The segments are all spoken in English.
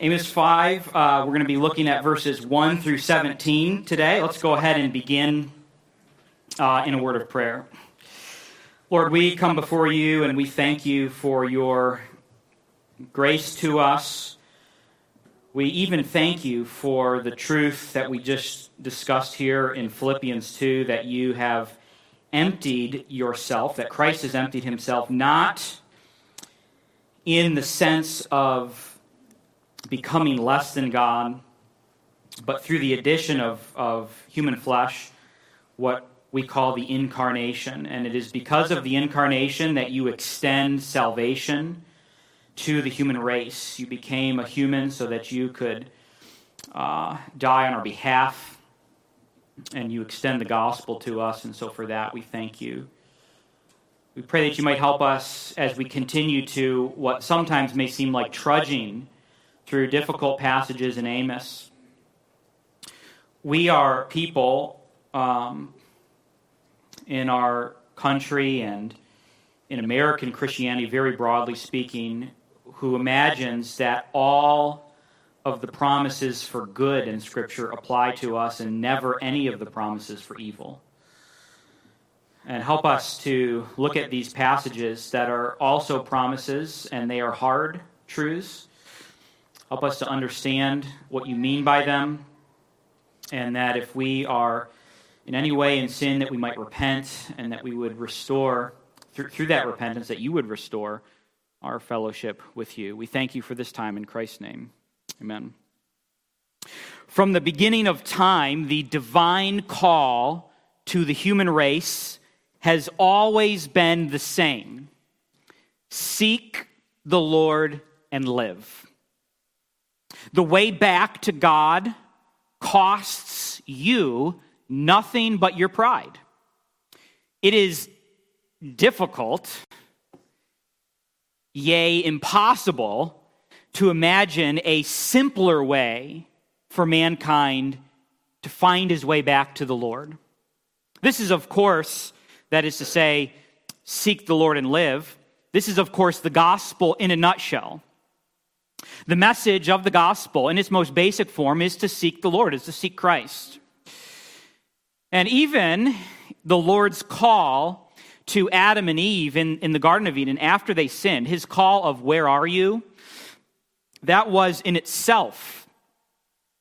Amos 5, uh, we're going to be looking at verses 1 through 17 today. Let's go ahead and begin uh, in a word of prayer. Lord, we come before you and we thank you for your grace to us. We even thank you for the truth that we just discussed here in Philippians 2 that you have emptied yourself, that Christ has emptied himself, not in the sense of becoming less than God, but through the addition of, of human flesh, what we call the incarnation. And it is because of the incarnation that you extend salvation to the human race. You became a human so that you could uh, die on our behalf, and you extend the gospel to us. And so for that, we thank you. We pray that you might help us as we continue to what sometimes may seem like trudging through difficult passages in Amos. We are people um, in our country and in American Christianity, very broadly speaking, who imagines that all of the promises for good in Scripture apply to us and never any of the promises for evil and help us to look at these passages that are also promises and they are hard truths. Help us to understand what you mean by them, and that if we are in any way in sin, that we might repent and that we would restore, through, through that repentance, that you would restore our fellowship with you. We thank you for this time in Christ's name. Amen. From the beginning of time, the divine call to the human race has always been the same seek the Lord and live. The way back to God costs you nothing but your pride. It is difficult, yea, impossible, to imagine a simpler way for mankind to find his way back to the Lord. This is, of course, that is to say, seek the Lord and live. This is, of course, the gospel in a nutshell. The message of the gospel in its most basic form is to seek the Lord, is to seek Christ. And even the Lord's call to Adam and Eve in, in the Garden of Eden after they sinned, his call of, Where are you? That was in itself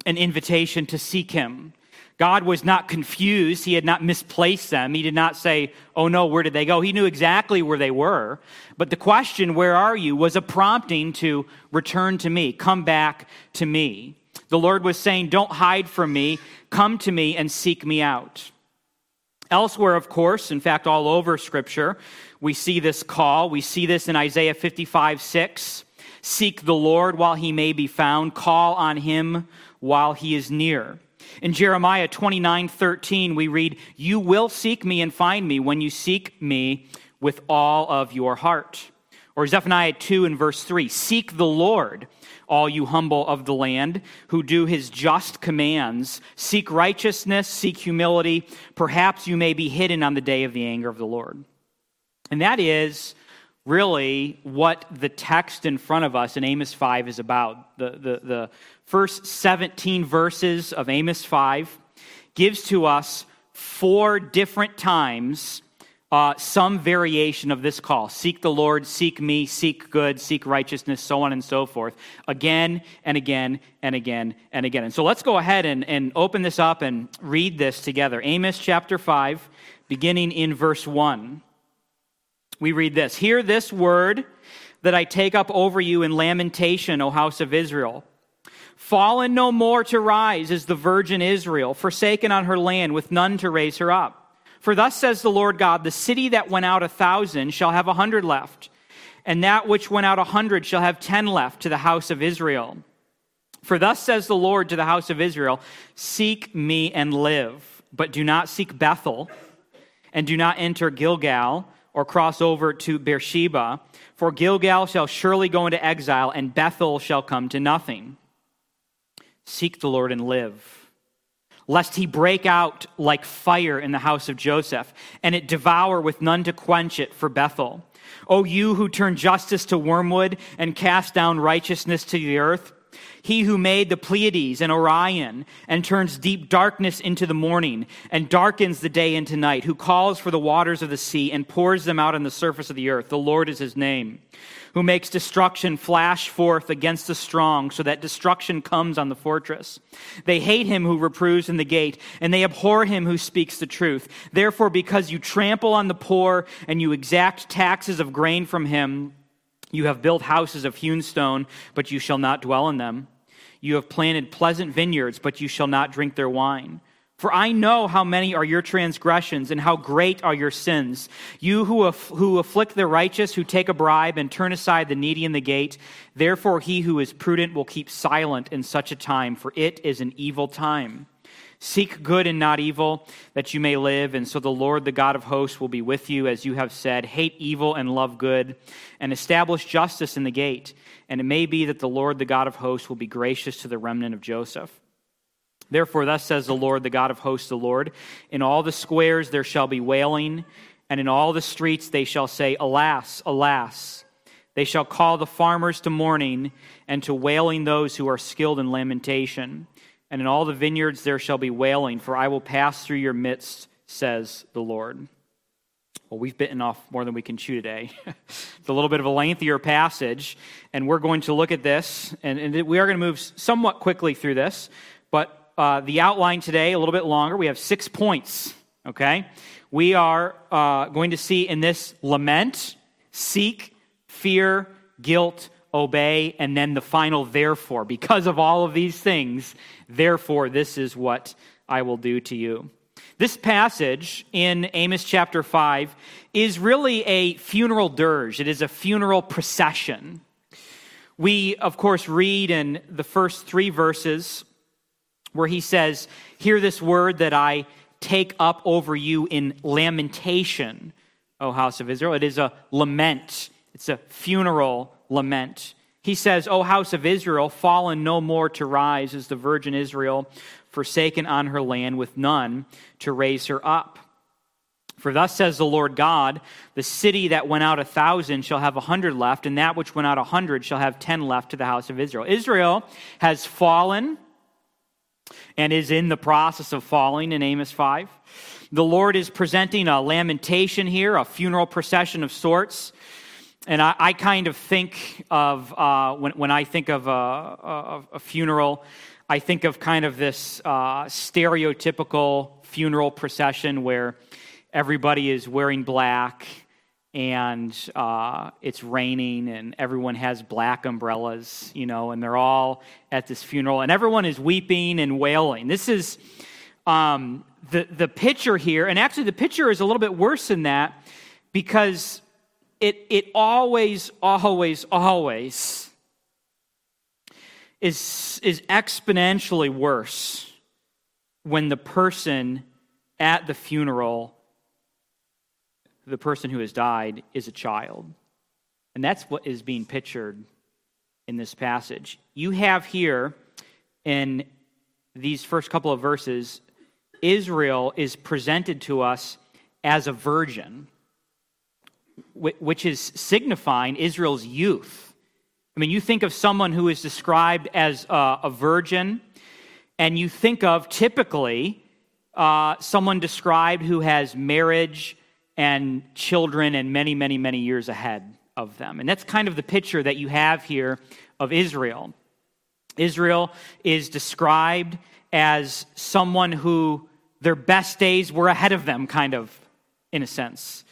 an invitation to seek him. God was not confused. He had not misplaced them. He did not say, Oh no, where did they go? He knew exactly where they were. But the question, Where are you? was a prompting to return to me, come back to me. The Lord was saying, Don't hide from me, come to me and seek me out. Elsewhere, of course, in fact, all over Scripture, we see this call. We see this in Isaiah 55 6. Seek the Lord while he may be found, call on him while he is near. In Jeremiah 29 13, we read, You will seek me and find me when you seek me with all of your heart. Or Zephaniah 2 and verse 3 Seek the Lord, all you humble of the land, who do his just commands. Seek righteousness, seek humility. Perhaps you may be hidden on the day of the anger of the Lord. And that is really what the text in front of us in Amos 5 is about. The, the, the first 17 verses of Amos 5 gives to us four different times uh, some variation of this call seek the Lord, seek me, seek good, seek righteousness, so on and so forth, again and again and again and again. And so let's go ahead and, and open this up and read this together. Amos chapter 5, beginning in verse 1. We read this Hear this word that I take up over you in lamentation, O house of Israel. Fallen no more to rise is the virgin Israel, forsaken on her land with none to raise her up. For thus says the Lord God, the city that went out a thousand shall have a hundred left, and that which went out a hundred shall have ten left to the house of Israel. For thus says the Lord to the house of Israel, Seek me and live, but do not seek Bethel, and do not enter Gilgal, or cross over to Beersheba, for Gilgal shall surely go into exile, and Bethel shall come to nothing. Seek the Lord and live, lest he break out like fire in the house of Joseph, and it devour with none to quench it for Bethel. O you who turn justice to wormwood and cast down righteousness to the earth, He who made the Pleiades and Orion and turns deep darkness into the morning and darkens the day into night, who calls for the waters of the sea and pours them out on the surface of the earth. The Lord is his name. Who makes destruction flash forth against the strong, so that destruction comes on the fortress. They hate him who reproves in the gate, and they abhor him who speaks the truth. Therefore, because you trample on the poor and you exact taxes of grain from him, you have built houses of hewn stone, but you shall not dwell in them. You have planted pleasant vineyards, but you shall not drink their wine. For I know how many are your transgressions and how great are your sins. You who, aff- who afflict the righteous, who take a bribe and turn aside the needy in the gate. Therefore, he who is prudent will keep silent in such a time, for it is an evil time. Seek good and not evil, that you may live, and so the Lord, the God of hosts, will be with you, as you have said. Hate evil and love good, and establish justice in the gate. And it may be that the Lord, the God of hosts, will be gracious to the remnant of Joseph. Therefore, thus says the Lord, the God of hosts, the Lord In all the squares there shall be wailing, and in all the streets they shall say, Alas, alas. They shall call the farmers to mourning, and to wailing those who are skilled in lamentation. And in all the vineyards there shall be wailing, for I will pass through your midst, says the Lord. Well, we've bitten off more than we can chew today. it's a little bit of a lengthier passage, and we're going to look at this, and, and we are going to move somewhat quickly through this, but uh, the outline today, a little bit longer. We have six points, okay? We are uh, going to see in this lament, seek, fear, guilt, obey, and then the final therefore. Because of all of these things, therefore, this is what I will do to you. This passage in Amos chapter 5 is really a funeral dirge, it is a funeral procession. We, of course, read in the first three verses where he says, Hear this word that I take up over you in lamentation, O house of Israel. It is a lament, it's a funeral lament. He says, O house of Israel, fallen no more to rise is the virgin Israel, forsaken on her land with none to raise her up. For thus says the Lord God, the city that went out a thousand shall have a hundred left, and that which went out a hundred shall have ten left to the house of Israel. Israel has fallen and is in the process of falling in Amos 5. The Lord is presenting a lamentation here, a funeral procession of sorts. And I, I kind of think of, uh, when, when I think of a, a, a, funeral, I think of kind of this uh, stereotypical funeral procession where everybody is wearing black and uh, it's raining and everyone has black umbrellas, you know, and they're all at this funeral and everyone is weeping and wailing. This is um, the, the picture here, and actually the picture is a little bit worse than that because it, it always, always, always is, is exponentially worse when the person at the funeral the person who has died is a child. And that's what is being pictured in this passage. You have here in these first couple of verses, Israel is presented to us as a virgin, which is signifying Israel's youth. I mean, you think of someone who is described as a, virgin, and you think of typically uh, someone described who has marriage and children and many, many, many years ahead of them. And that's kind of the picture that you have here of Israel. Israel is described as someone who their best days were ahead of them, kind of, in a sense.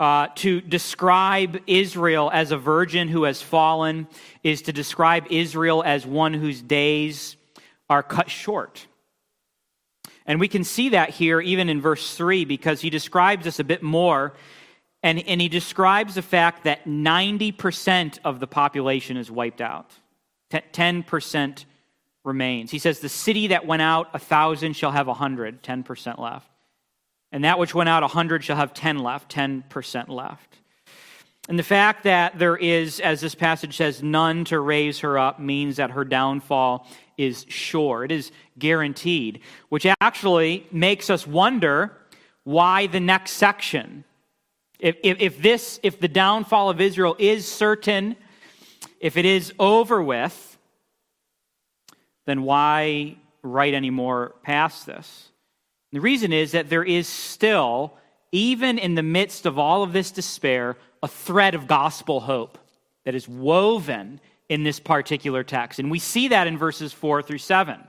Uh, to describe Israel as a virgin who has fallen is to describe Israel as one whose days are cut short. And we can see that here even in verse 3 because he describes this a bit more. And, and he describes the fact that 90% of the population is wiped out, 10% remains. He says, The city that went out a thousand shall have a hundred, 10% left. And that which went out a hundred shall have 10 left, 10% left. And the fact that there is, as this passage says, none to raise her up means that her downfall is sure. It is guaranteed, which actually makes us wonder why the next section. If, if, if this, if the downfall of Israel is certain, if it is over with, then why write any more past this? The reason is that there is still, even in the midst of all of this despair, a thread of gospel hope that is woven in this particular text. And we see that in verses 4 through 7.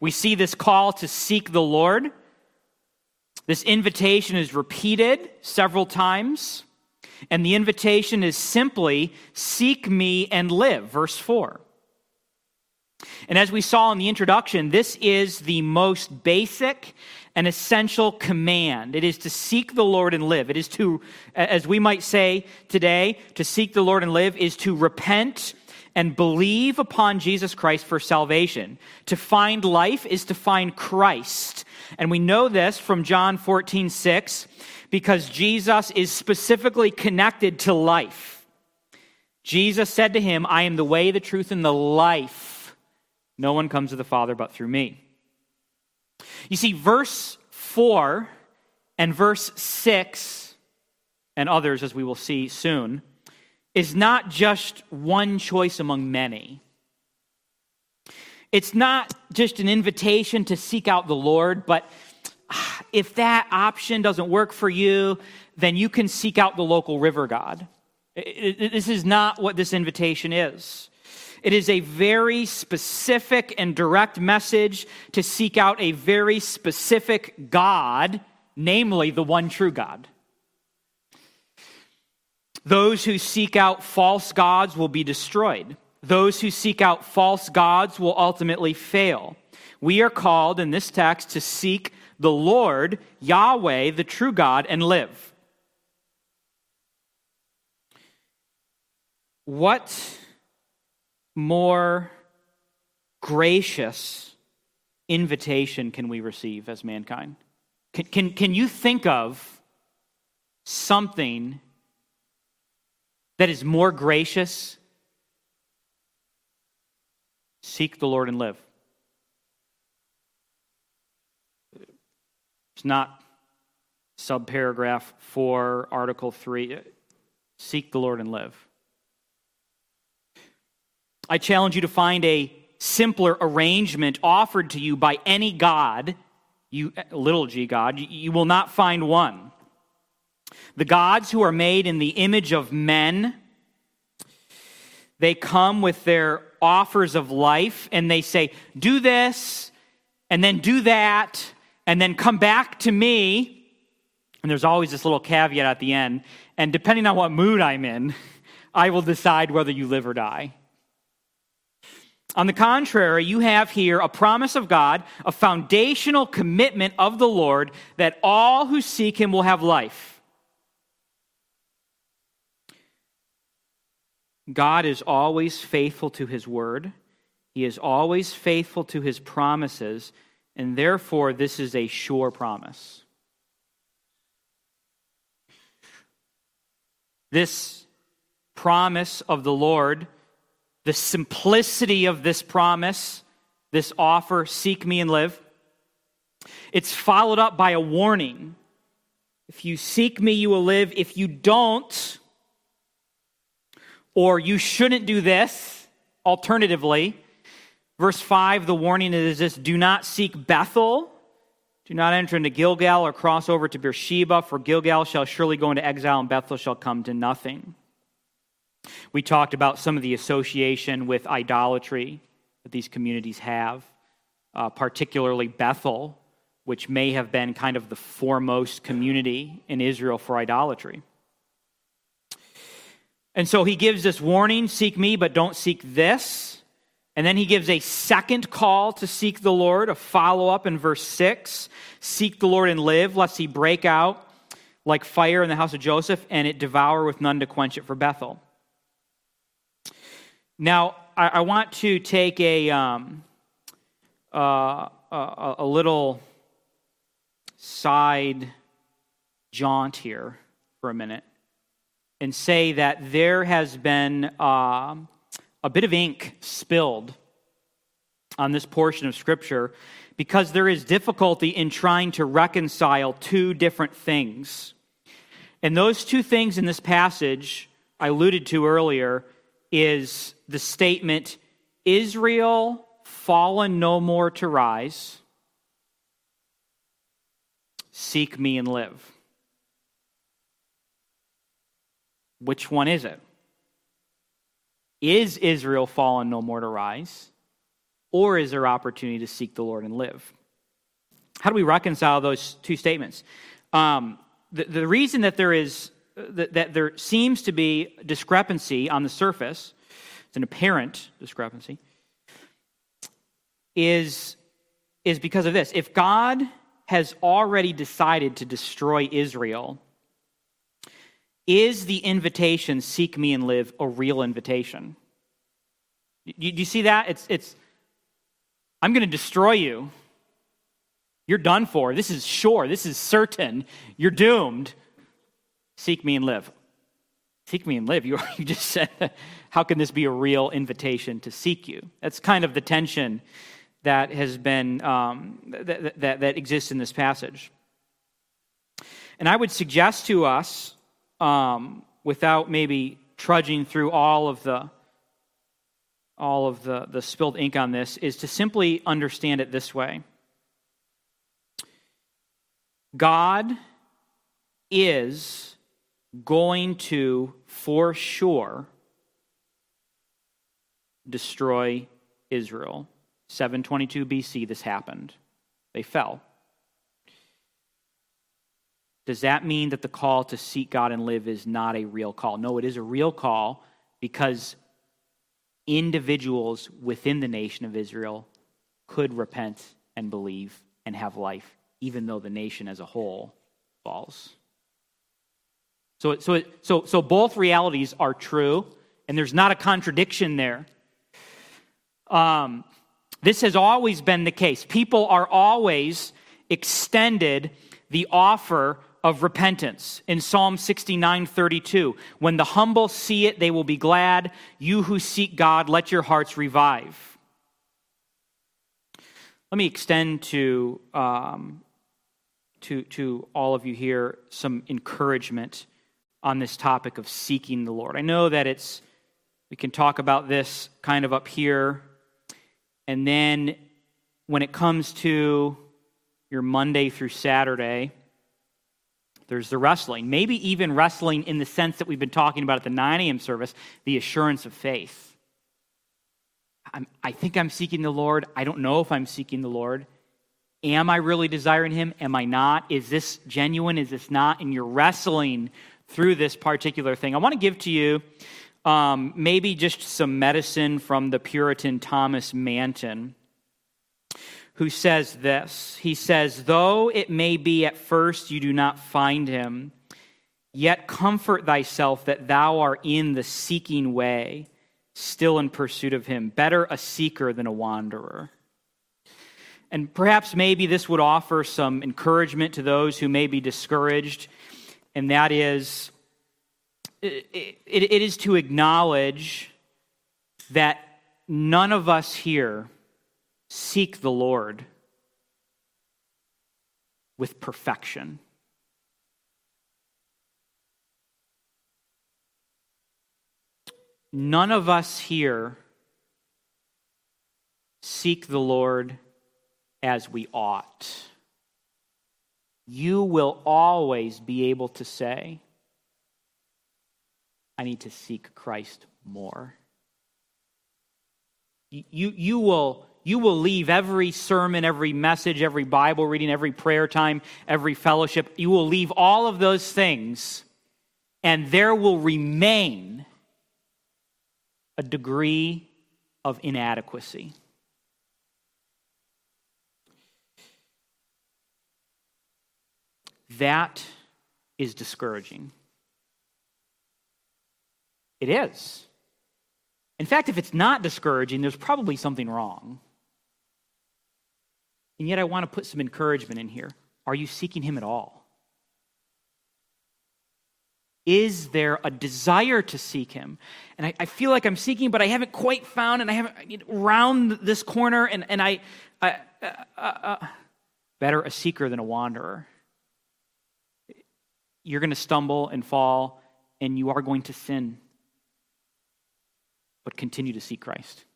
We see this call to seek the Lord. This invitation is repeated several times. And the invitation is simply seek me and live, verse 4. And as we saw in the introduction, this is the most basic and essential command. It is to seek the Lord and live. It is to, as we might say today, to seek the Lord and live is to repent and believe upon Jesus Christ for salvation. To find life is to find Christ. And we know this from John 14, 6, because Jesus is specifically connected to life. Jesus said to him, I am the way, the truth, and the life. No one comes to the Father but through me. You see, verse 4 and verse 6, and others, as we will see soon, is not just one choice among many. It's not just an invitation to seek out the Lord, but ah, if that option doesn't work for you, then you can seek out the local river god. This is not what this invitation is. It is a very specific and direct message to seek out a very specific God, namely the one true God. Those who seek out false gods will be destroyed. Those who seek out false gods will ultimately fail. We are called in this text to seek the Lord, Yahweh, the true God, and live. What more gracious invitation can we receive as mankind? Can, can, can you think of something that is more gracious? Seek the Lord and live. It's not subparagraph 4, article 3. Seek the Lord and live. I challenge you to find a simpler arrangement offered to you by any God, you eh, little g God, you will not find one. The gods who are made in the image of men, they come with their offers of life and they say, Do this, and then do that, and then come back to me. And there's always this little caveat at the end. And depending on what mood I'm in, I will decide whether you live or die. On the contrary, you have here a promise of God, a foundational commitment of the Lord that all who seek him will have life. God is always faithful to his word. He is always faithful to his promises, and therefore this is a sure promise. This promise of the Lord the simplicity of this promise, this offer, seek me and live. It's followed up by a warning. If you seek me, you will live. If you don't, or you shouldn't do this, alternatively, verse 5, the warning is this do not seek Bethel. Do not enter into Gilgal or cross over to Beersheba, for Gilgal shall surely go into exile, and Bethel shall come to nothing. We talked about some of the association with idolatry that these communities have, uh, particularly Bethel, which may have been kind of the foremost community in Israel for idolatry. And so he gives this warning seek me, but don't seek this. And then he gives a second call to seek the Lord, a follow up in verse 6 Seek the Lord and live, lest he break out like fire in the house of Joseph and it devour with none to quench it for Bethel. Now, I, I want to take a, um, uh, a, a little side jaunt here for a minute and say that there has been uh, a bit of ink spilled on this portion of Scripture because there is difficulty in trying to reconcile two different things. And those two things in this passage I alluded to earlier is the statement Israel fallen no more to rise, seek me and live. Which one is it? Is Israel fallen no more to rise? Or is there opportunity to seek the Lord and live? How do we reconcile those two statements? Um, the, the reason that there is that, that there seems to be discrepancy on the surface, an apparent discrepancy, is, is because of this. If God has already decided to destroy Israel, is the invitation, seek me and live, a real invitation? Do you, you see that? It's, it's I'm going to destroy you. You're done for. This is sure. This is certain. You're doomed. Seek me and live. Seek me and live. You, you just said, how can this be a real invitation to seek you? That's kind of the tension that has been, um, that, that, that exists in this passage. And I would suggest to us um, without maybe trudging through all of the all of the, the spilled ink on this is to simply understand it this way God is going to, for sure, destroy Israel. 722 BC, this happened. They fell. Does that mean that the call to seek God and live is not a real call? No, it is a real call because individuals within the nation of Israel could repent and believe and have life, even though the nation as a whole falls. So, so, so, so both realities are true, and there's not a contradiction there. Um, this has always been the case. People are always extended the offer of repentance in Psalm 69 32. When the humble see it, they will be glad. You who seek God, let your hearts revive. Let me extend to, um, to, to all of you here some encouragement on this topic of seeking the Lord. I know that it's, we can talk about this kind of up here, and then when it comes to your Monday through Saturday, there's the wrestling. Maybe even wrestling in the sense that we've been talking about at the 9 a.m. service, the assurance of faith. I'm, I think I'm seeking the Lord. I don't know if I'm seeking the Lord. Am I really desiring Him? Am I not? Is this genuine? Is this not? And you're wrestling through this particular thing. I want to give to you um, maybe just some medicine from the Puritan Thomas Manton who says this. He says, Though it may be at first you do not find him, yet comfort thyself that thou art in the seeking way, still in pursuit of him. Better a seeker than a wanderer. And perhaps maybe this would offer some encouragement to those who may be discouraged, and that is it, it, is to acknowledge that none of us here seek the Lord with perfection. None of us here seek the Lord as we ought. You will always be able to say, I need to seek Christ more. You, you will you will leave every sermon, every message, every Bible reading, every prayer time, every fellowship. You will leave all of those things, and there will remain a degree of inadequacy. That is discouraging. It is. In fact, if it's not discouraging, there's probably something wrong. And yet, I want to put some encouragement in here. Are you seeking Him at all? Is there a desire to seek Him? And I, I feel like I'm seeking, but I haven't quite found, and I haven't I round this corner, and, and I, I uh, uh, uh, better a seeker than a wanderer. You're going to stumble and fall, and you are going to sin, but continue to seek Christ.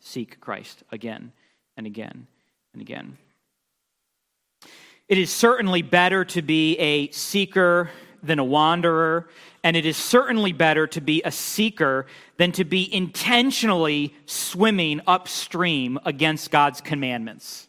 seek Christ again and again and again. It is certainly better to be a seeker than a wanderer, and it is certainly better to be a seeker than to be intentionally swimming upstream against God's commandments.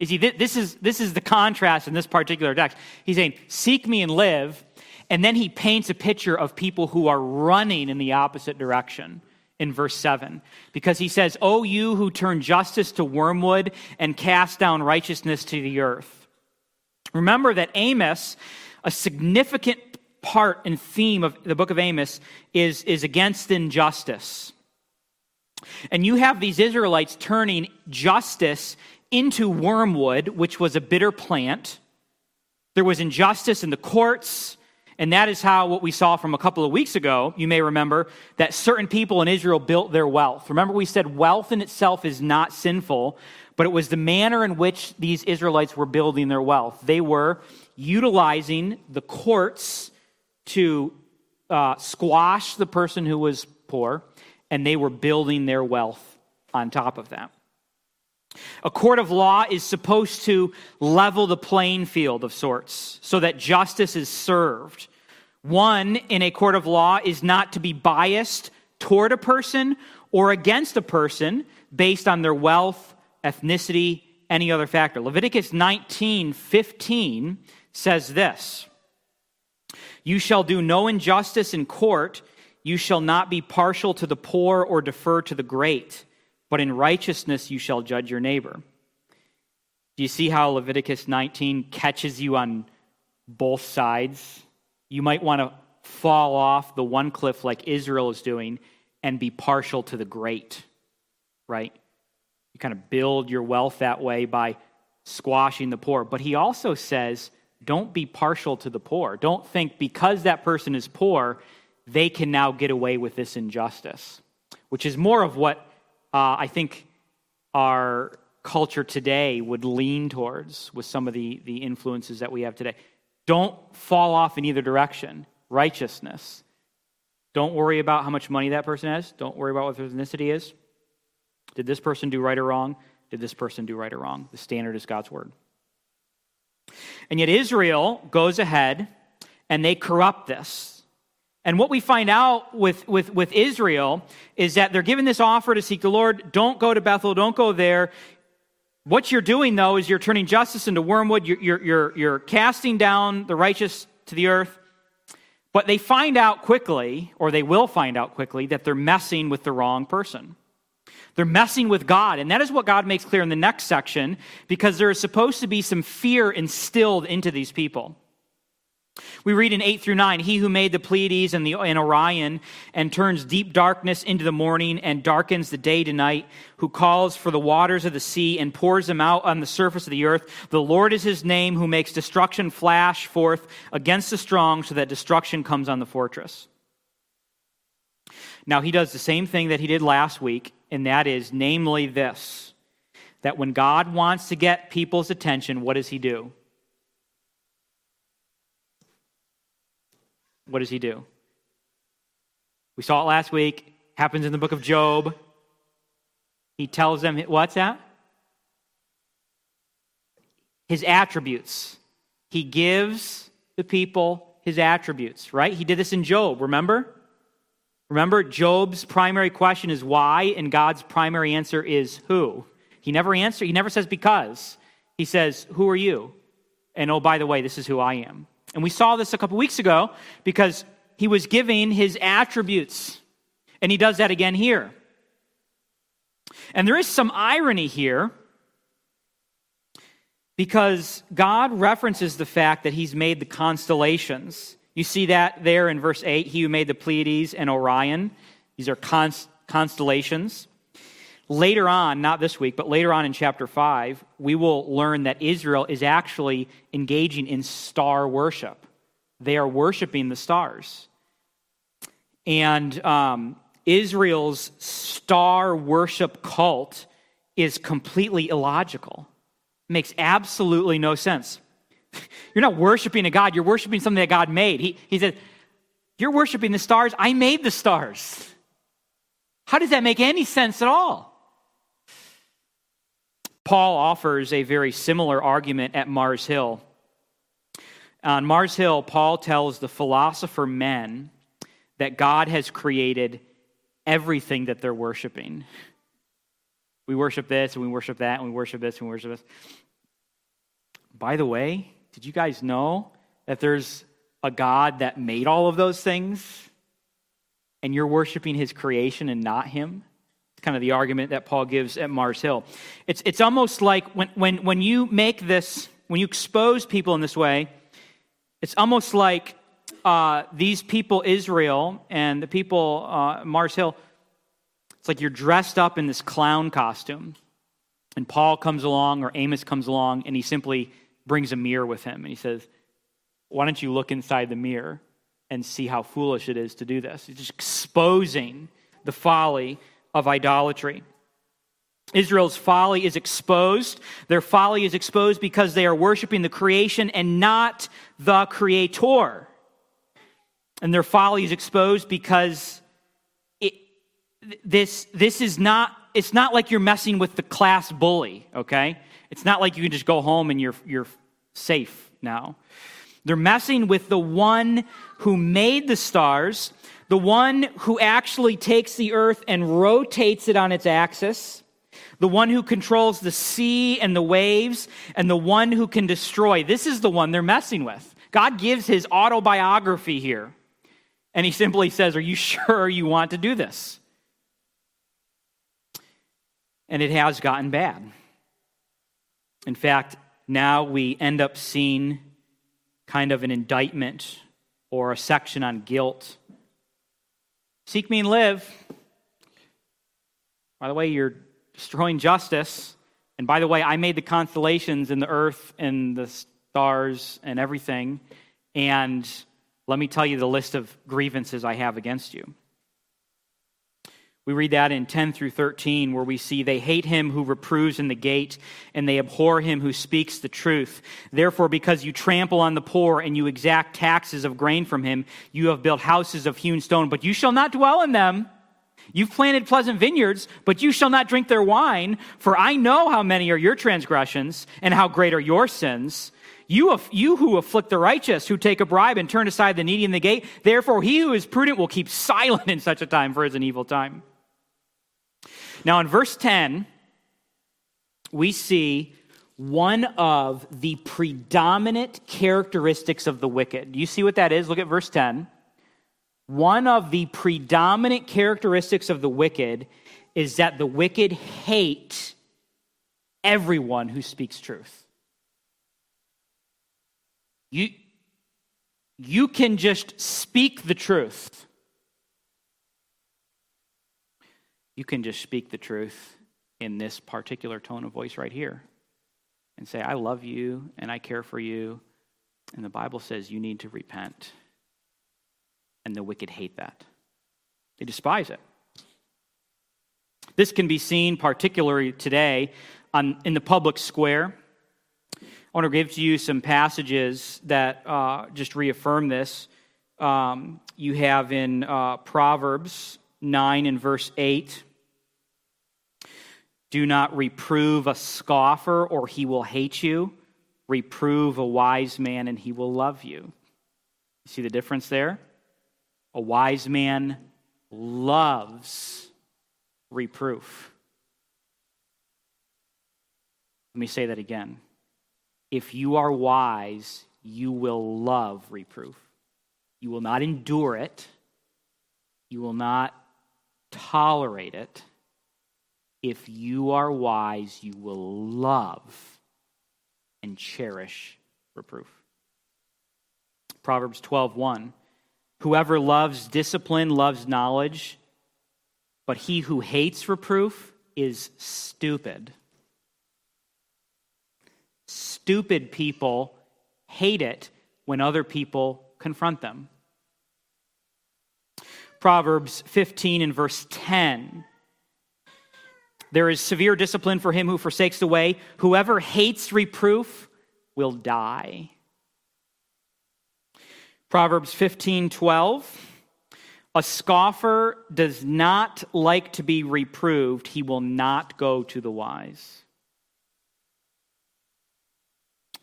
You see, this is, this is the contrast in this particular text. He's saying, Seek me and live. And then he paints a picture of people who are running in the opposite direction in verse 7. Because he says, O you who turn justice to wormwood and cast down righteousness to the earth. Remember that Amos, a significant part and theme of the book of Amos, is, is against injustice. And you have these Israelites turning justice into wormwood, which was a bitter plant. There was injustice in the courts. And that is how what we saw from a couple of weeks ago, you may remember, that certain people in Israel built their wealth. Remember, we said wealth in itself is not sinful, but it was the manner in which these Israelites were building their wealth. They were utilizing the courts to uh, squash the person who was poor, and they were building their wealth on top of that. A court of law is supposed to level the playing field of sorts so that justice is served. One in a court of law is not to be biased toward a person or against a person based on their wealth, ethnicity, any other factor. Leviticus 19 15 says this You shall do no injustice in court, you shall not be partial to the poor or defer to the great but in righteousness you shall judge your neighbor. Do you see how Leviticus 19 catches you on both sides? You might want to fall off the one cliff like Israel is doing and be partial to the great, right? You kind of build your wealth that way by squashing the poor. But he also says, don't be partial to the poor. Don't think because that person is poor, they can now get away with this injustice, which is more of what uh, I think our culture today would lean towards with some of the, the influences that we have today. Don't fall off in either direction. Righteousness. Don't worry about how much money that person has. Don't worry about what their ethnicity is. Did this person do right or wrong? Did this person do right or wrong? The standard is God's word. And yet Israel goes ahead and they corrupt this. And what we find out with, with, with Israel is that they're given this offer to seek the Lord. Don't go to Bethel, don't go there. What you're doing, though, is you're turning justice into wormwood. You're, you're, you're, you're casting down the righteous to the earth. But they find out quickly, or they will find out quickly, that they're messing with the wrong person. They're messing with God. And that is what God makes clear in the next section, because there is supposed to be some fear instilled into these people. We read in 8 through 9 He who made the Pleiades and, the, and Orion and turns deep darkness into the morning and darkens the day to night, who calls for the waters of the sea and pours them out on the surface of the earth. The Lord is his name, who makes destruction flash forth against the strong so that destruction comes on the fortress. Now, he does the same thing that he did last week, and that is, namely, this that when God wants to get people's attention, what does he do? What does he do? We saw it last week. Happens in the book of Job. He tells them, what's that? His attributes. He gives the people his attributes, right? He did this in Job, remember? Remember, Job's primary question is why, and God's primary answer is who. He never answers, he never says because. He says, Who are you? And oh, by the way, this is who I am. And we saw this a couple weeks ago because he was giving his attributes. And he does that again here. And there is some irony here because God references the fact that he's made the constellations. You see that there in verse 8 He who made the Pleiades and Orion. These are constellations. Later on, not this week, but later on in chapter 5, we will learn that Israel is actually engaging in star worship. They are worshiping the stars. And um, Israel's star worship cult is completely illogical. It makes absolutely no sense. You're not worshiping a God, you're worshiping something that God made. He, he said, You're worshiping the stars. I made the stars. How does that make any sense at all? Paul offers a very similar argument at Mars Hill. On Mars Hill, Paul tells the philosopher men that God has created everything that they're worshiping. We worship this and we worship that and we worship this and we worship this. By the way, did you guys know that there's a God that made all of those things and you're worshiping his creation and not him? Kind of the argument that Paul gives at Mars Hill. It's, it's almost like when, when, when you make this, when you expose people in this way, it's almost like uh, these people, Israel, and the people, uh, Mars Hill, it's like you're dressed up in this clown costume. And Paul comes along, or Amos comes along, and he simply brings a mirror with him. And he says, Why don't you look inside the mirror and see how foolish it is to do this? He's just exposing the folly of idolatry. Israel's folly is exposed. Their folly is exposed because they are worshiping the creation and not the creator. And their folly is exposed because it, this, this is not, it's not like you're messing with the class bully, okay? It's not like you can just go home and you're, you're safe now. They're messing with the one who made the stars, the one who actually takes the earth and rotates it on its axis, the one who controls the sea and the waves, and the one who can destroy. This is the one they're messing with. God gives his autobiography here, and he simply says, Are you sure you want to do this? And it has gotten bad. In fact, now we end up seeing kind of an indictment or a section on guilt. Seek me and live. By the way, you're destroying justice. And by the way, I made the constellations and the earth and the stars and everything. And let me tell you the list of grievances I have against you. We read that in 10 through 13, where we see they hate him who reproves in the gate, and they abhor him who speaks the truth. Therefore, because you trample on the poor and you exact taxes of grain from him, you have built houses of hewn stone, but you shall not dwell in them. You've planted pleasant vineyards, but you shall not drink their wine, for I know how many are your transgressions and how great are your sins. You, you who afflict the righteous, who take a bribe and turn aside the needy in the gate, therefore he who is prudent will keep silent in such a time, for it is an evil time. Now, in verse 10, we see one of the predominant characteristics of the wicked. Do you see what that is? Look at verse 10. One of the predominant characteristics of the wicked is that the wicked hate everyone who speaks truth. You, you can just speak the truth you can just speak the truth in this particular tone of voice right here and say, I love you and I care for you. And the Bible says you need to repent. And the wicked hate that, they despise it. This can be seen particularly today on, in the public square. I want to give to you some passages that uh, just reaffirm this. Um, you have in uh, Proverbs 9 and verse 8. Do not reprove a scoffer, or he will hate you. Reprove a wise man, and he will love you. You see the difference there? A wise man loves reproof. Let me say that again. If you are wise, you will love reproof. You will not endure it. You will not tolerate it. If you are wise, you will love and cherish reproof. Proverbs 12:1 Whoever loves discipline loves knowledge, but he who hates reproof is stupid. Stupid people hate it when other people confront them. Proverbs 15 and verse 10. There is severe discipline for him who forsakes the way. Whoever hates reproof will die. Proverbs 15 12. A scoffer does not like to be reproved, he will not go to the wise.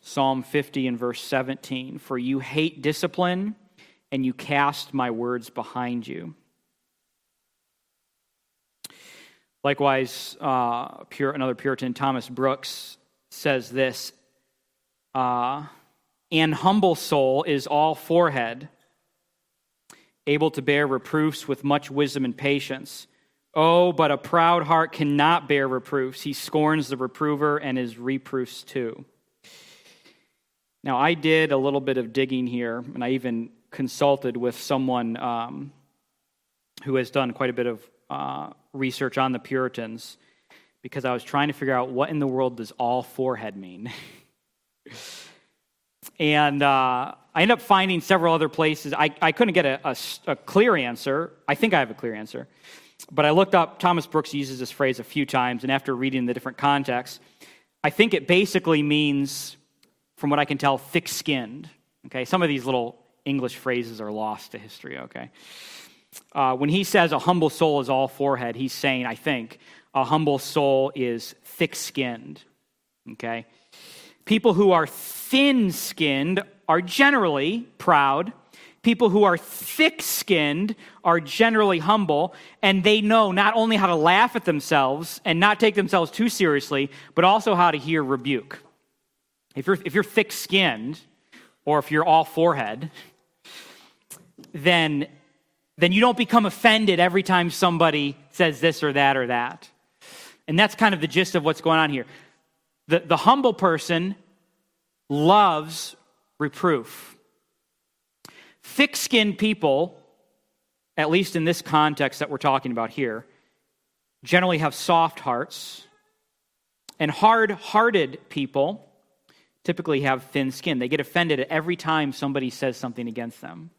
Psalm 50 and verse 17 For you hate discipline, and you cast my words behind you. Likewise, uh, pure, another Puritan, Thomas Brooks, says this uh, An humble soul is all forehead, able to bear reproofs with much wisdom and patience. Oh, but a proud heart cannot bear reproofs. He scorns the reprover and his reproofs too. Now, I did a little bit of digging here, and I even consulted with someone um, who has done quite a bit of uh, research on the Puritans because I was trying to figure out what in the world does all forehead mean. and uh, I ended up finding several other places. I, I couldn't get a, a, a clear answer. I think I have a clear answer. But I looked up, Thomas Brooks uses this phrase a few times, and after reading the different contexts, I think it basically means, from what I can tell, thick skinned. Okay, some of these little English phrases are lost to history, okay? Uh, when he says a humble soul is all forehead, he's saying, I think, a humble soul is thick skinned, okay? People who are thin skinned are generally proud People who are thick skinned are generally humble, and they know not only how to laugh at themselves and not take themselves too seriously, but also how to hear rebuke. If you're, if you're thick skinned, or if you're all forehead, then, then you don't become offended every time somebody says this or that or that. And that's kind of the gist of what's going on here. The, the humble person loves reproof. Thick skinned people, at least in this context that we're talking about here, generally have soft hearts. And hard hearted people typically have thin skin. They get offended every time somebody says something against them.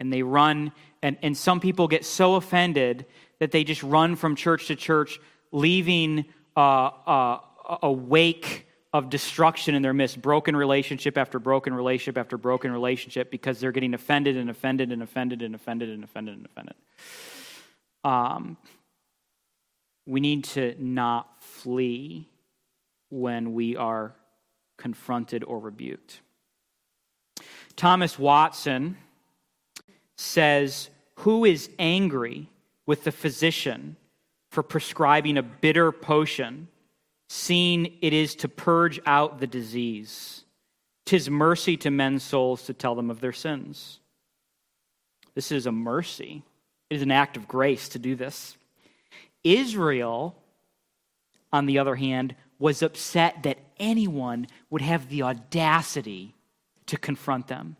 And they run, and, and some people get so offended that they just run from church to church, leaving uh, uh, a wake of destruction in their midst, broken relationship after broken relationship after broken relationship, because they're getting offended and offended and offended and offended and offended and offended. Um, we need to not flee when we are confronted or rebuked. Thomas Watson says, Who is angry with the physician for prescribing a bitter potion? seeing it is to purge out the disease. Tis mercy to men's souls to tell them of their sins. This is a mercy. It is an act of grace to do this. Israel, on the other hand, was upset that anyone would have the audacity to confront them.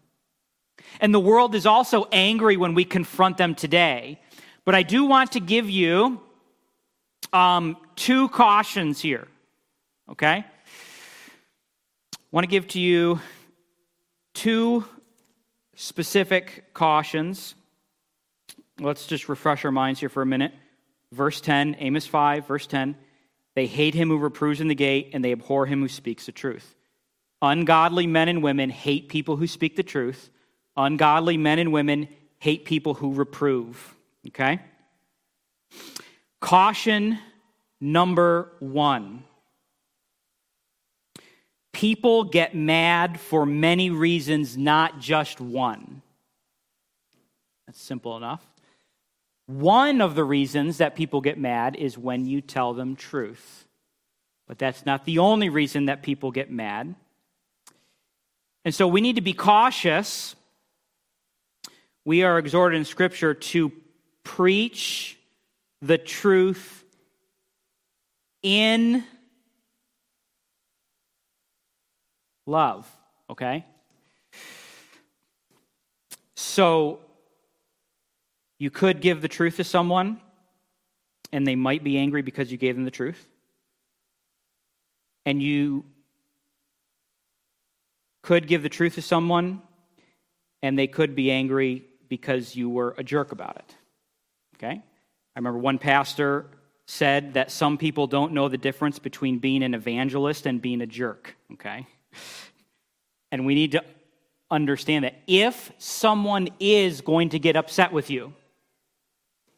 And the world is also angry when we confront them today. But I do want to give you um, two cautions here. Okay? I want to give to you two specific cautions. Let's just refresh our minds here for a minute. Verse 10, Amos 5, verse 10. They hate him who reproves in the gate, and they abhor him who speaks the truth. Ungodly men and women hate people who speak the truth. Ungodly men and women hate people who reprove. Okay? Caution number one People get mad for many reasons, not just one. That's simple enough. One of the reasons that people get mad is when you tell them truth. But that's not the only reason that people get mad. And so we need to be cautious. We are exhorted in Scripture to preach the truth in love, okay? So you could give the truth to someone and they might be angry because you gave them the truth. And you could give the truth to someone and they could be angry because you were a jerk about it. Okay? I remember one pastor said that some people don't know the difference between being an evangelist and being a jerk. Okay? And we need to understand that if someone is going to get upset with you,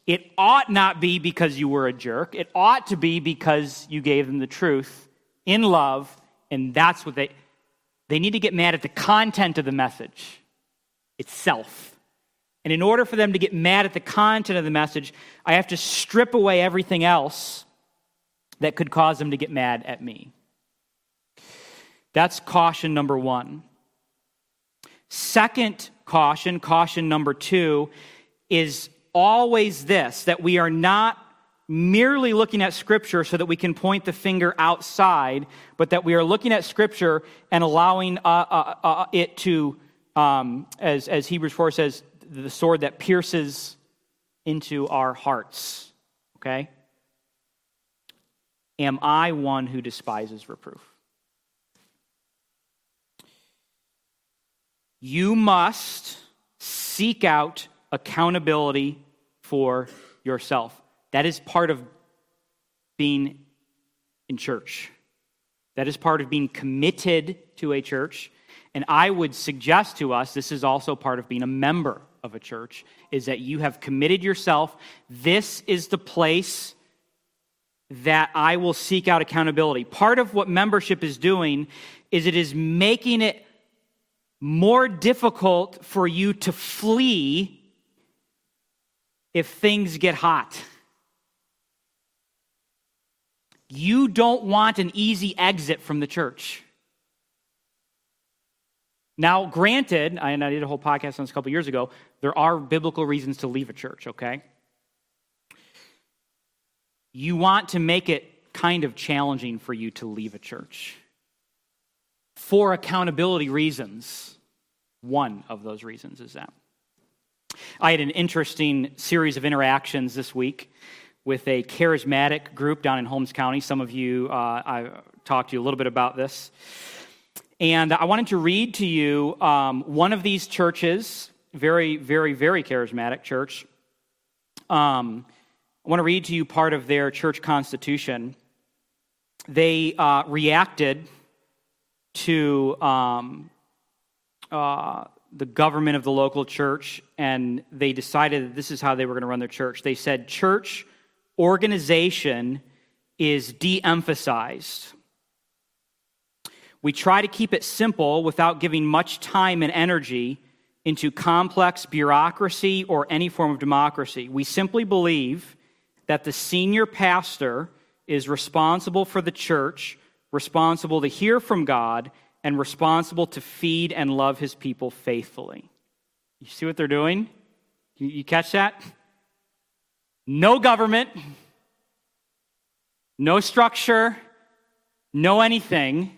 it ought not be because you were a jerk. It ought to be because you gave them the truth in love, and that's what they They need to get mad at the content of the message itself. And in order for them to get mad at the content of the message, I have to strip away everything else that could cause them to get mad at me. That's caution number one. Second caution, caution number two, is always this that we are not merely looking at Scripture so that we can point the finger outside, but that we are looking at Scripture and allowing uh, uh, uh, it to, um, as, as Hebrews 4 says, the sword that pierces into our hearts. Okay? Am I one who despises reproof? You must seek out accountability for yourself. That is part of being in church. That is part of being committed to a church. And I would suggest to us this is also part of being a member of a church is that you have committed yourself. This is the place that I will seek out accountability. Part of what membership is doing is it is making it more difficult for you to flee if things get hot. You don't want an easy exit from the church. Now, granted, and I did a whole podcast on this a couple years ago, there are biblical reasons to leave a church, okay? You want to make it kind of challenging for you to leave a church for accountability reasons. One of those reasons is that. I had an interesting series of interactions this week with a charismatic group down in Holmes County. Some of you, uh, I talked to you a little bit about this. And I wanted to read to you um, one of these churches, very, very, very charismatic church. Um, I want to read to you part of their church constitution. They uh, reacted to um, uh, the government of the local church, and they decided that this is how they were going to run their church. They said, Church organization is de emphasized. We try to keep it simple without giving much time and energy into complex bureaucracy or any form of democracy. We simply believe that the senior pastor is responsible for the church, responsible to hear from God, and responsible to feed and love his people faithfully. You see what they're doing? You, catch that? No government, no structure, no anything.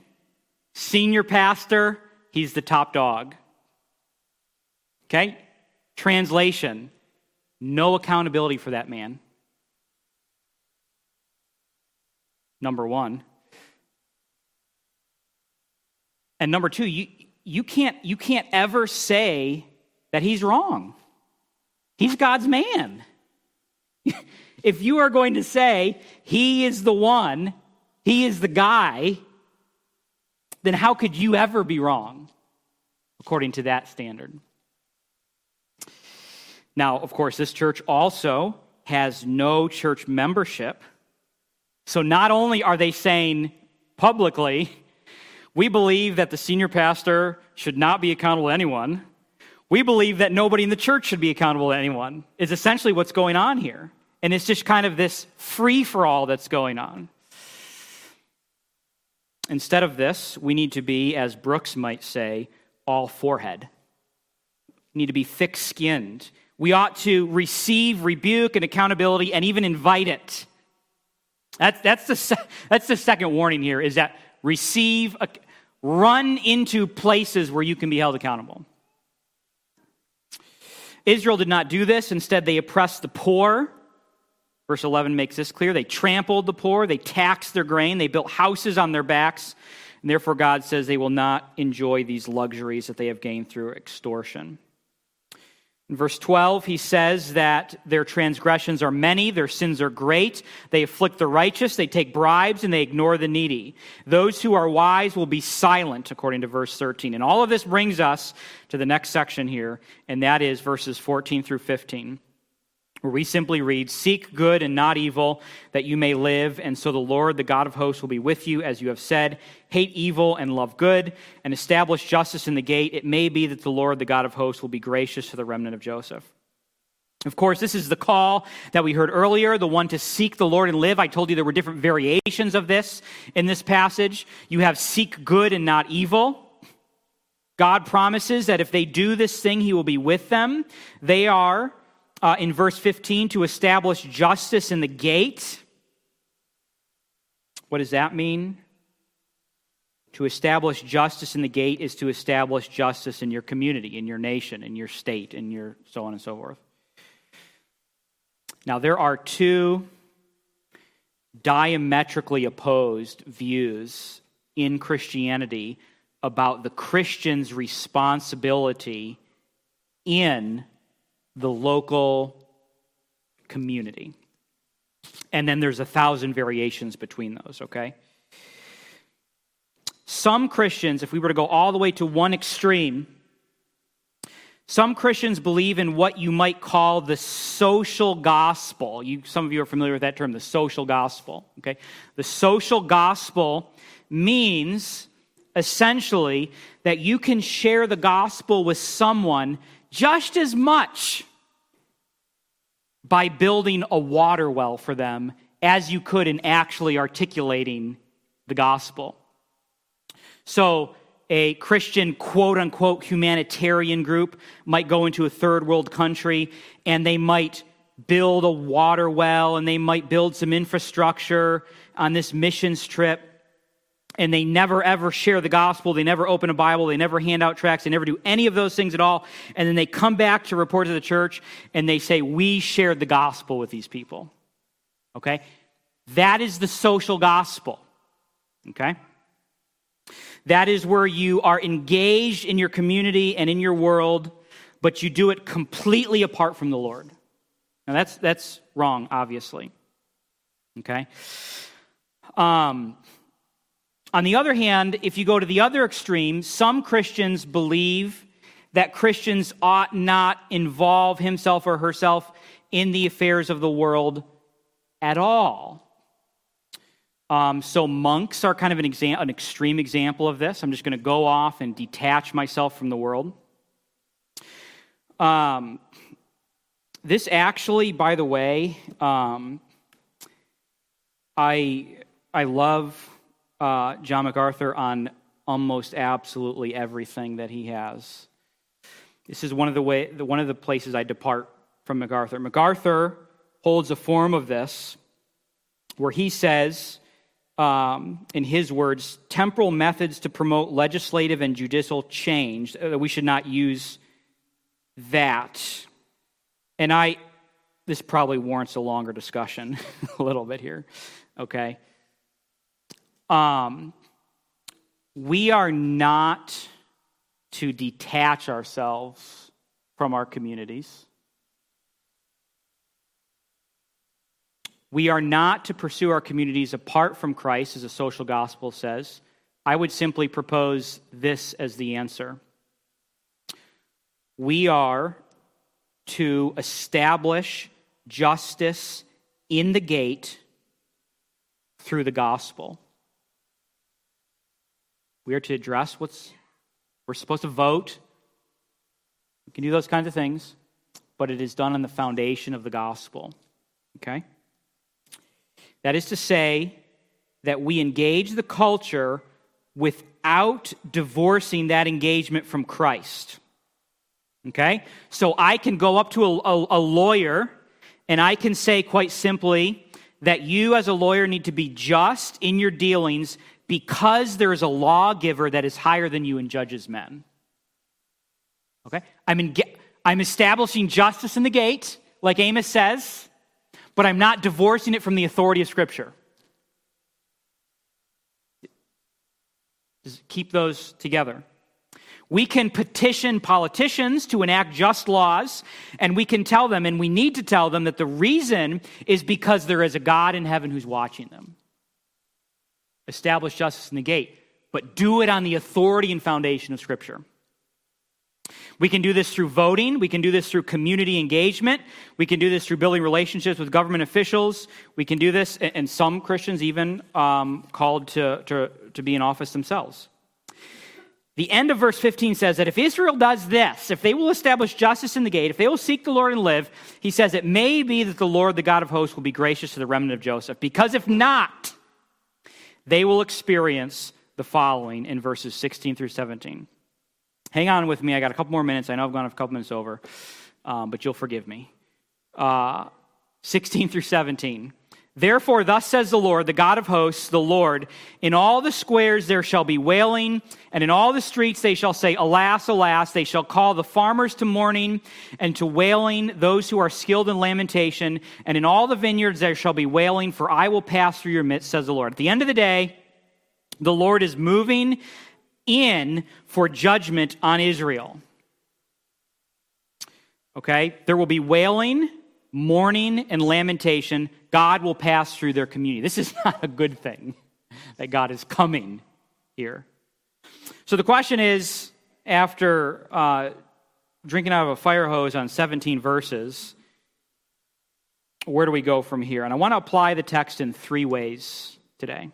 Senior pastor, he's the top dog. Okay? Translation no accountability for that man. Number one. And number two, you, you, can't, you can't ever say that he's wrong. He's God's man. if you are going to say he is the one, he is the guy, then how could you ever be wrong according to that standard? Now, of course, this church also has no church membership. So not only are they saying publicly, we believe that the senior pastor should not be accountable to anyone, we believe that nobody in the church should be accountable to anyone, is essentially what's going on here. And it's just kind of this free for all that's going on. Instead of this, we need to be, as Brooks might say, all forehead. We need to be thick skinned. We ought to receive rebuke and accountability and even invite it. That's, that's, the, that's the second warning here is that receive, uh, run into places where you can be held accountable. Israel did not do this. Instead, they oppressed the poor. Verse 11 makes this clear. They trampled the poor, they taxed their grain, they built houses on their backs, and therefore God says they will not enjoy these luxuries that they have gained through extortion. In verse 12, he says that their transgressions are many, their sins are great. They afflict the righteous, they take bribes, and they ignore the needy. Those who are wise will be silent, according to verse 13. And all of this brings us to the next section here, and that is verses 14 through 15. Where we simply read, Seek good and not evil, that you may live, and so the Lord, the God of hosts, will be with you, as you have said. Hate evil and love good, and establish justice in the gate. It may be that the Lord, the God of hosts, will be gracious to the remnant of Joseph. Of course, this is the call that we heard earlier, the one to seek the Lord and live. I told you there were different variations of this in this passage. You have seek good and not evil. God promises that if they do this thing, He will be with them. They are uh, in verse 15 to establish justice in the gate. What does that mean? To establish justice in the gate is to establish justice in your community, in your nation, in your state, in your so on and so forth. Now, there are two diametrically opposed views in Christianity about the Christian's responsibility in the local community. And then there's a thousand variations between those, okay? Some Christians, if we were to go all the way to one extreme, some Christians believe in what you might call the social gospel. You, some of you are familiar with that term, the social gospel. Okay? The social gospel means essentially that you can share the gospel with someone just as much by building a water well for them as you could in actually articulating the gospel. So, a Christian quote unquote humanitarian group might go into a third world country and they might build a water well and they might build some infrastructure on this missions trip and they never ever share the gospel. They never open a Bible. They never hand out tracts. They never do any of those things at all. And then they come back to report to the church and they say, We shared the gospel with these people. Okay? That is the social gospel. Okay? That is where you are engaged in your community and in your world, but you do it completely apart from the Lord. Now, that's, that's wrong, obviously. Okay? Um, on the other hand, if you go to the other extreme, some Christians believe that Christians ought not involve himself or herself in the affairs of the world at all. Um, so, monks are kind of an, exam- an extreme example of this. I'm just going to go off and detach myself from the world. Um, this actually, by the way, um, I, I love uh, John MacArthur on almost absolutely everything that he has. This is one of the way, one of the places I depart from MacArthur. MacArthur holds a form of this where he says, um, in his words, temporal methods to promote legislative and judicial change. Uh, we should not use that. And I, this probably warrants a longer discussion, a little bit here, okay? Um, we are not to detach ourselves from our communities. We are not to pursue our communities apart from Christ, as the social gospel says. I would simply propose this as the answer. We are to establish justice in the gate through the gospel. We are to address what's, we're supposed to vote. We can do those kinds of things, but it is done on the foundation of the gospel. Okay? That is to say, that we engage the culture without divorcing that engagement from Christ. Okay? So I can go up to a, a, a, lawyer and I can say quite simply that you, as a lawyer, need to be just in your dealings because there is a lawgiver that is higher than you and judges men. Okay? I'm, in, I'm establishing justice in the gate, like Amos says, but I'm not divorcing it from the authority of Scripture. Just keep those together. We can petition politicians to enact just laws, and we can tell them, and we need to tell them, that the reason is because there is a God in heaven who's watching them establish justice in the gate, but do it on the authority and foundation of Scripture. We can do this through voting. We can do this through community engagement. We can do this through building relationships with government officials. We can do this, and some Christians even um, called to, to, to be in office themselves. The end of verse 15 says that if Israel does this, if they will establish justice in the gate, if they will seek the Lord and live, he says it may be that the Lord, the God of hosts, will be gracious to the remnant of Joseph. Because if not, they will experience the following in verses 16 through 17. Hang on with me. I got a couple more minutes. I know I've gone a couple minutes over, um, but you'll forgive me. Uh, 16 through 17. Therefore, thus says the Lord, the God of hosts, the Lord, in all the squares there shall be wailing, and in all the streets they shall say, Alas, alas, they shall call the farmers to mourning and to wailing those who are skilled in lamentation, and in all the vineyards there shall be wailing, for I will pass through your midst, says the Lord. At the end of the day, the Lord is moving in for judgment on Israel. Okay? There will be wailing, mourning, and lamentation. God will pass through their community. This is not a good thing that God is coming here. So the question is after uh, drinking out of a fire hose on 17 verses, where do we go from here? And I want to apply the text in three ways today.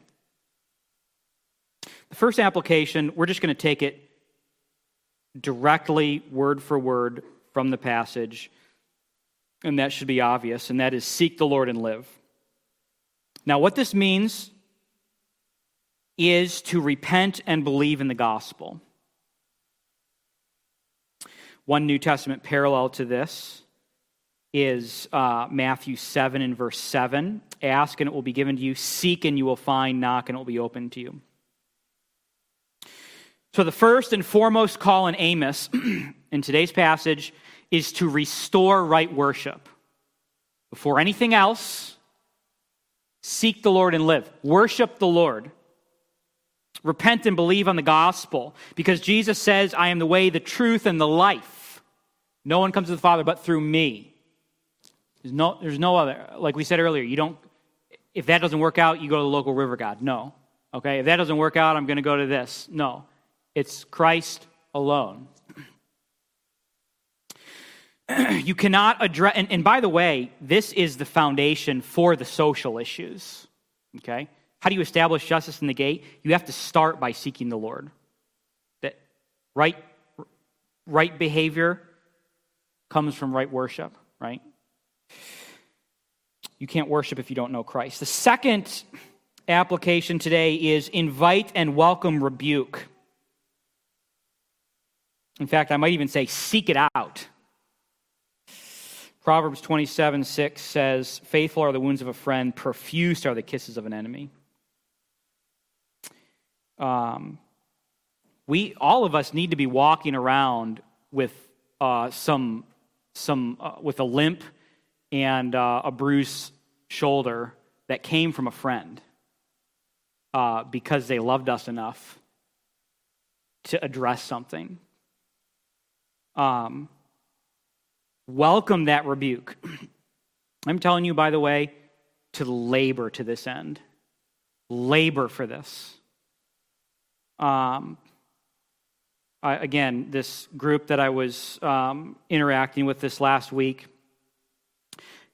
The first application, we're just going to take it directly, word for word, from the passage, and that should be obvious, and that is seek the Lord and live. Now, what this means is to repent and believe in the gospel. One New Testament parallel to this is uh, Matthew 7 and verse 7. Ask and it will be given to you, seek and you will find, knock and it will be opened to you. So, the first and foremost call in Amos in today's passage is to restore right worship. Before anything else, seek the Lord and live. Worship the Lord. Repent and believe on the gospel because Jesus says, I am the way, the truth, and the life. No one comes to the Father but through me. There's no, there's no other. Like we said earlier, you don't, if that doesn't work out, you go to the local river god. No. Okay? If that doesn't work out, I'm going to go to this. No. It's Christ alone. you cannot address, and, and, by the way, this is the foundation for the social issues. Okay? How do you establish justice in the gate? You have to start by seeking the Lord. That right, right behavior comes from right worship, right? You can't worship if you don't know Christ. The second application today is invite and welcome rebuke. In fact, I might even say, seek it out. Proverbs 27 6 says, Faithful are the wounds of a friend, profuse are the kisses of an enemy. Um, we, all of us, need to be walking around with uh, some, some uh, with a limp and uh, a bruised shoulder that came from a friend uh, because they loved us enough to address something um, welcome that rebuke. I'm telling you, by the way, to labor to this end. Labor for this. Um, I, again, this group that I was um, interacting with this last week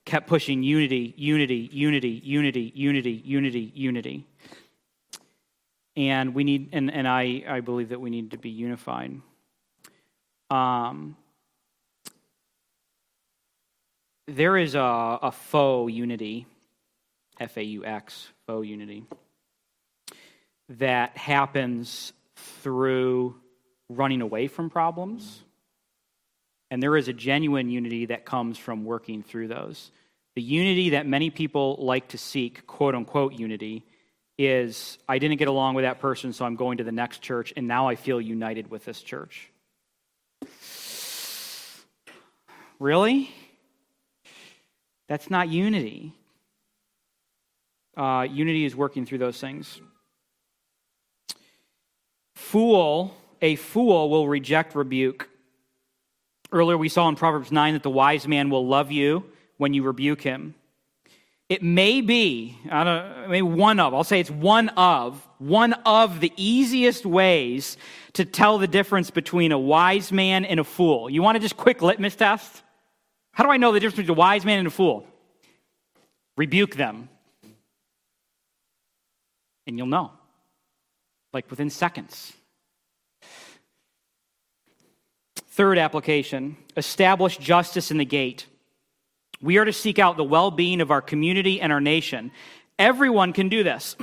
kept pushing unity, unity, unity, unity, unity, unity, unity. And we need, and, and I, I believe that we need to be unified. Um, there is a, a faux unity, F A U X, faux unity, that happens through running away from problems. And there is a genuine unity that comes from working through those. The unity that many people like to seek, quote unquote unity, is I didn't get along with that person, so I'm going to the next church, and now I feel united with this church. Really? That's not unity. Uh, unity is working through those things. Fool, a fool will reject rebuke. Earlier we saw in Proverbs 9 that the wise man will love you when you rebuke him. it may be, I don't know, maybe one of, I'll say it's one of, one of the easiest ways to tell the difference between a wise man and a fool. You want to just quick litmus test? How do I know the difference between a wise man and a fool? Rebuke them. And you'll know. Like within seconds. Third application establish justice in the gate. We are to seek out the well being of our community and our nation. Everyone can do this.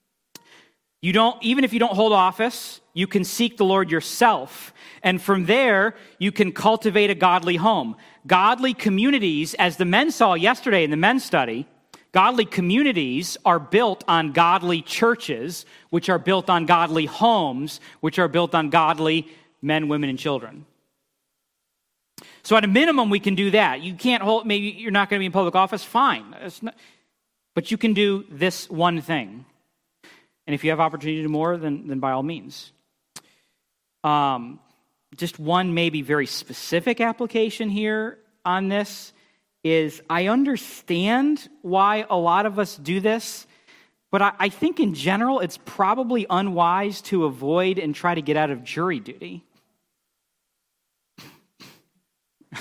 you don't, even if you don't hold office, you can seek the Lord yourself. And from there, you can cultivate a godly home. Godly communities, as the men saw yesterday in the men's study, godly communities are built on godly churches, which are built on godly homes, which are built on godly men, women, and children. So, at a minimum, we can do that. You can't hold, maybe you're not going to be in public office, fine. Not, but you can do this one thing. And if you have opportunity to do more, then, then by all means. Um, just one maybe very specific application here on this is I understand why a lot of us do this, but I, I think in general it's probably unwise to avoid and try to get out of jury duty.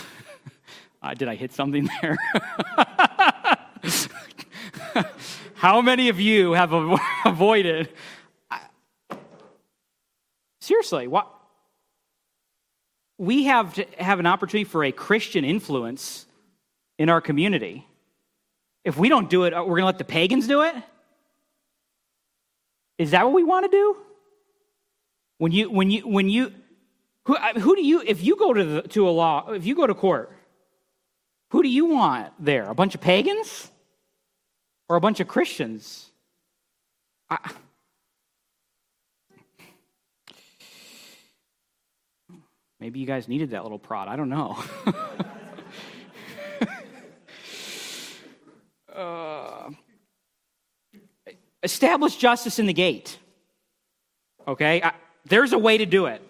Uh, did I hit something there? How many of you have avoided? Seriously, what? We have to have an opportunity for a Christian influence in our community. If we don't do it, uh, we're going to let the pagans do it? Is that what we want to do? When you, when you, when you, who, who do you, if you go to, the, to a law, if you go to court, who do you want there? A bunch of pagans? Or a bunch of Christians? I... Maybe you guys needed that little prod. I don't know. uh, establish justice in the gate. Okay? I, there's a way to do it.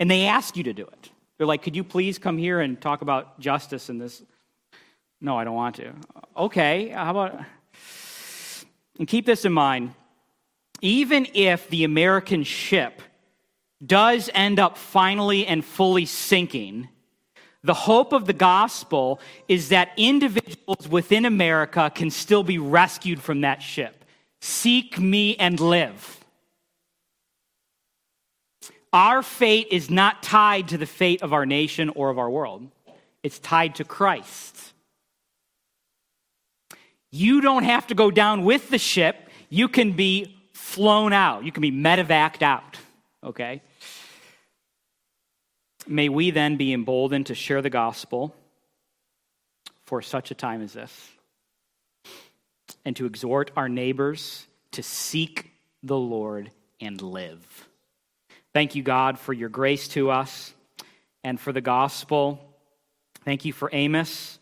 And they ask you to do it. They're like, could you please come here and talk about justice in this no, I don't want to. Okay, how about. And keep this in mind. Even if the American ship does end up finally and fully sinking, the hope of the gospel is that individuals within America can still be rescued from that ship. Seek me and live. Our fate is not tied to the fate of our nation or of our world, it's tied to Christ. You don't have to go down with the ship. You can be flown out. You can be medevaced out. Okay? May we then be emboldened to share the gospel for such a time as this and to exhort our neighbors to seek the Lord and live. Thank you, God, for your grace to us and for the gospel. Thank you for Amos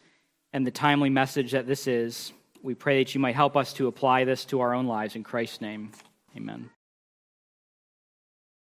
and the timely message that this is. We pray that you might help us to apply this to our own lives. In Christ's name, amen.